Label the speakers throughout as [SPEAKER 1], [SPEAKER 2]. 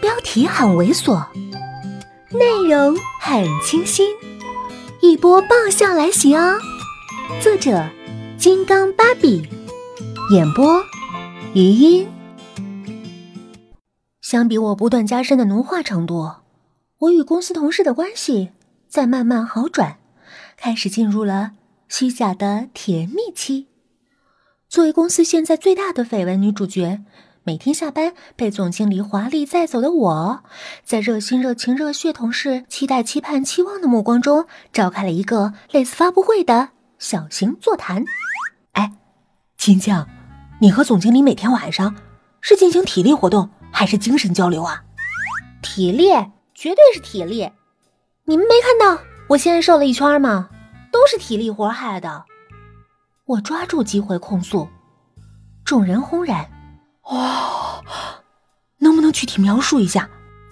[SPEAKER 1] 标题很猥琐，内容很清新，一波爆笑来袭哦！作者：金刚芭比，演播：余音。相比我不断加深的奴化程度，我与公司同事的关系在慢慢好转，开始进入了虚假的甜蜜期。作为公司现在最大的绯闻女主角，每天下班被总经理华丽载走的我，在热心、热情、热血同事期待、期盼、期望的目光中，召开了一个类似发布会的小型座谈。哎，金酱，你和总经理每天晚上是进行体力活动还是精神交流啊？体力，绝对是体力。你们没看到我现在瘦了一圈吗？都是体力活害的。我抓住机会控诉，众人轰然：“哇，能不能具体描述一下？”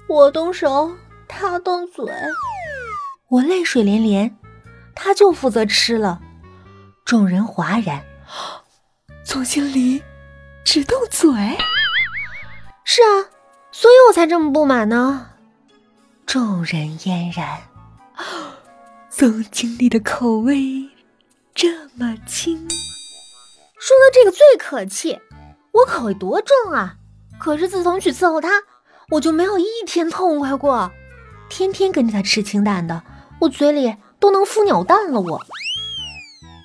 [SPEAKER 1] 我动手，他动嘴，我泪水连连，他就负责吃了。众人哗然：“总经理只动嘴？”是啊，所以我才这么不满呢。众人嫣然：“总经理的口味。”这么轻，说到这个最可气。我口味多重啊！可是自从去伺候他，我就没有一天痛快过。天天跟着他吃清淡的，我嘴里都能孵鸟蛋了。我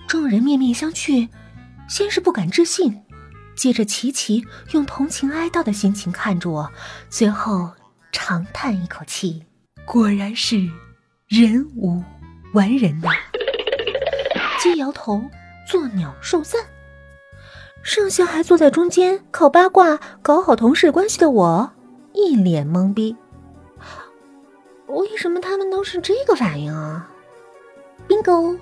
[SPEAKER 1] 众人面面相觑，先是不敢置信，接着齐齐用同情哀悼的心情看着我，最后长叹一口气：果然是人无完人呐。皆摇头，作鸟兽散。剩下还坐在中间靠八卦搞好同事关系的我，一脸懵逼。为什么他们都是这个反应啊？bingo！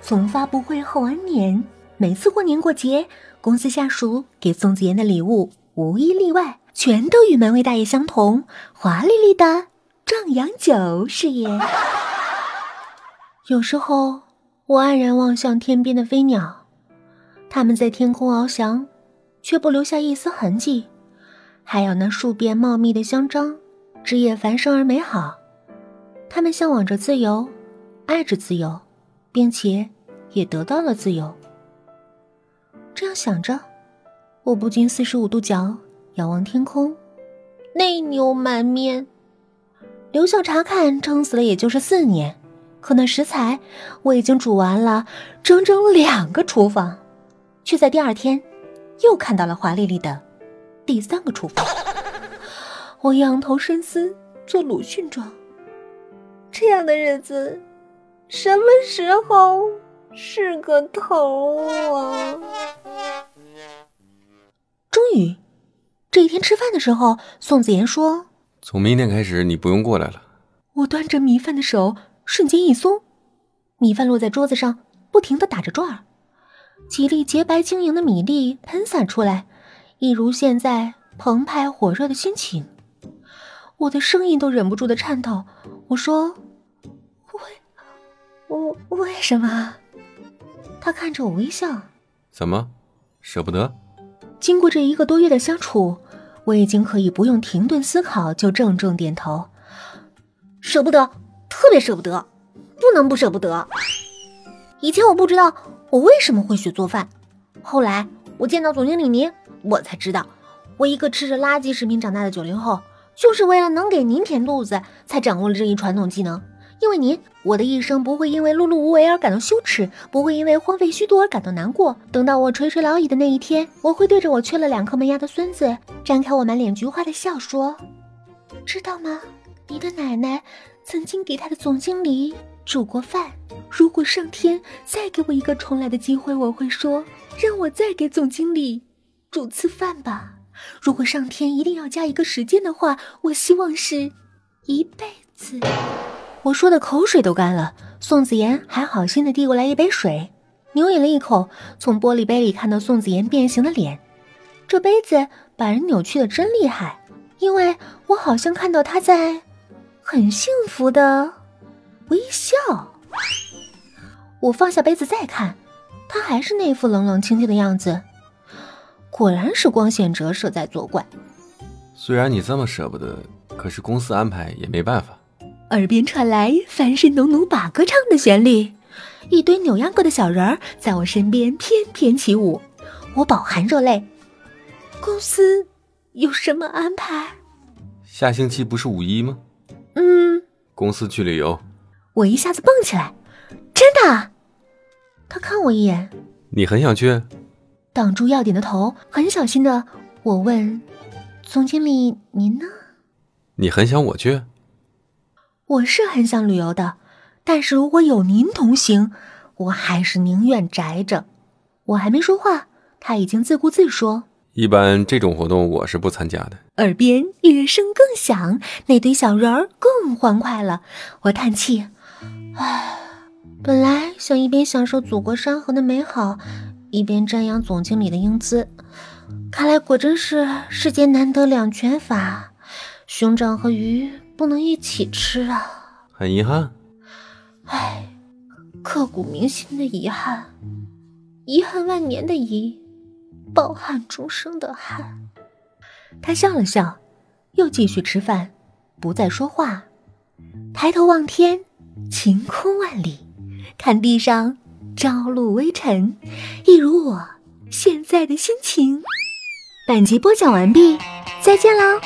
[SPEAKER 1] 从发布会后 N 年，每次过年过节，公司下属给宋子妍的礼物，无一例外，全都与门卫大爷相同，华丽丽的壮阳酒是也。有时候。我黯然望向天边的飞鸟，它们在天空翱翔，却不留下一丝痕迹。还有那树边茂密的香樟，枝叶繁盛而美好。它们向往着自由，爱着自由，并且也得到了自由。这样想着，我不禁四十五度角仰望天空，泪流满面。留校查看，撑死了也就是四年。可那食材我已经煮完了整整两个厨房，却在第二天又看到了华丽丽的第三个厨房。我仰头深思，做鲁迅状。这样的日子，什么时候是个头啊？终于，这一天吃饭的时候，宋子妍说：“
[SPEAKER 2] 从明天开始，你不用过来了。”
[SPEAKER 1] 我端着米饭的手。瞬间一松，米饭落在桌子上，不停的打着转儿，几粒洁白晶莹的米粒喷洒出来，一如现在澎湃火热的心情。我的声音都忍不住的颤抖。我说：“为，我为什么？”他看着我微笑。
[SPEAKER 2] 怎么，舍不得？
[SPEAKER 1] 经过这一个多月的相处，我已经可以不用停顿思考就郑重点头，舍不得。特别舍不得，不能不舍不得。以前我不知道我为什么会学做饭，后来我见到总经理您，我才知道，我一个吃着垃圾食品长大的九零后，就是为了能给您填肚子，才掌握了这一传统技能。因为您，我的一生不会因为碌碌无为而感到羞耻，不会因为荒废虚度而感到难过。等到我垂垂老矣的那一天，我会对着我缺了两颗门牙的孙子，展开我满脸菊花的笑，说：“知道吗？你的奶奶。”曾经给他的总经理煮过饭。如果上天再给我一个重来的机会，我会说让我再给总经理煮次饭吧。如果上天一定要加一个时间的话，我希望是一辈子。我说的口水都干了。宋子妍还好心的递过来一杯水，牛饮了一口，从玻璃杯里看到宋子妍变形的脸。这杯子把人扭曲的真厉害，因为我好像看到他在。很幸福的微笑。我放下杯子再看，他还是那副冷冷清清的样子。果然是光线折射在作怪。
[SPEAKER 2] 虽然你这么舍不得，可是公司安排也没办法。
[SPEAKER 1] 耳边传来翻身农奴把歌唱的旋律，一堆扭秧歌的小人儿在我身边翩翩起舞，我饱含热泪。公司有什么安排？
[SPEAKER 2] 下星期不是五一吗？
[SPEAKER 1] 嗯，
[SPEAKER 2] 公司去旅游。
[SPEAKER 1] 我一下子蹦起来，真的？他看我一眼，
[SPEAKER 2] 你很想去？
[SPEAKER 1] 挡住要点的头，很小心的我问：“总经理，您呢？”
[SPEAKER 2] 你很想我去？
[SPEAKER 1] 我是很想旅游的，但是如果有您同行，我还是宁愿宅着。我还没说话，他已经自顾自说：“
[SPEAKER 2] 一般这种活动我是不参加的。”
[SPEAKER 1] 耳边乐声更响，那堆小人儿更欢快了。我叹气：“唉，本来想一边享受祖国山河的美好，一边瞻仰总经理的英姿，看来果真是世间难得两全法，熊掌和鱼。”不能一起吃啊！
[SPEAKER 2] 很遗憾，
[SPEAKER 1] 唉，刻骨铭心的遗憾，遗憾万年的遗，抱憾终生的憾。他笑了笑，又继续吃饭，不再说话，抬头望天，晴空万里，看地上朝露微尘，一如我现在的心情。本集播讲完毕，再见喽。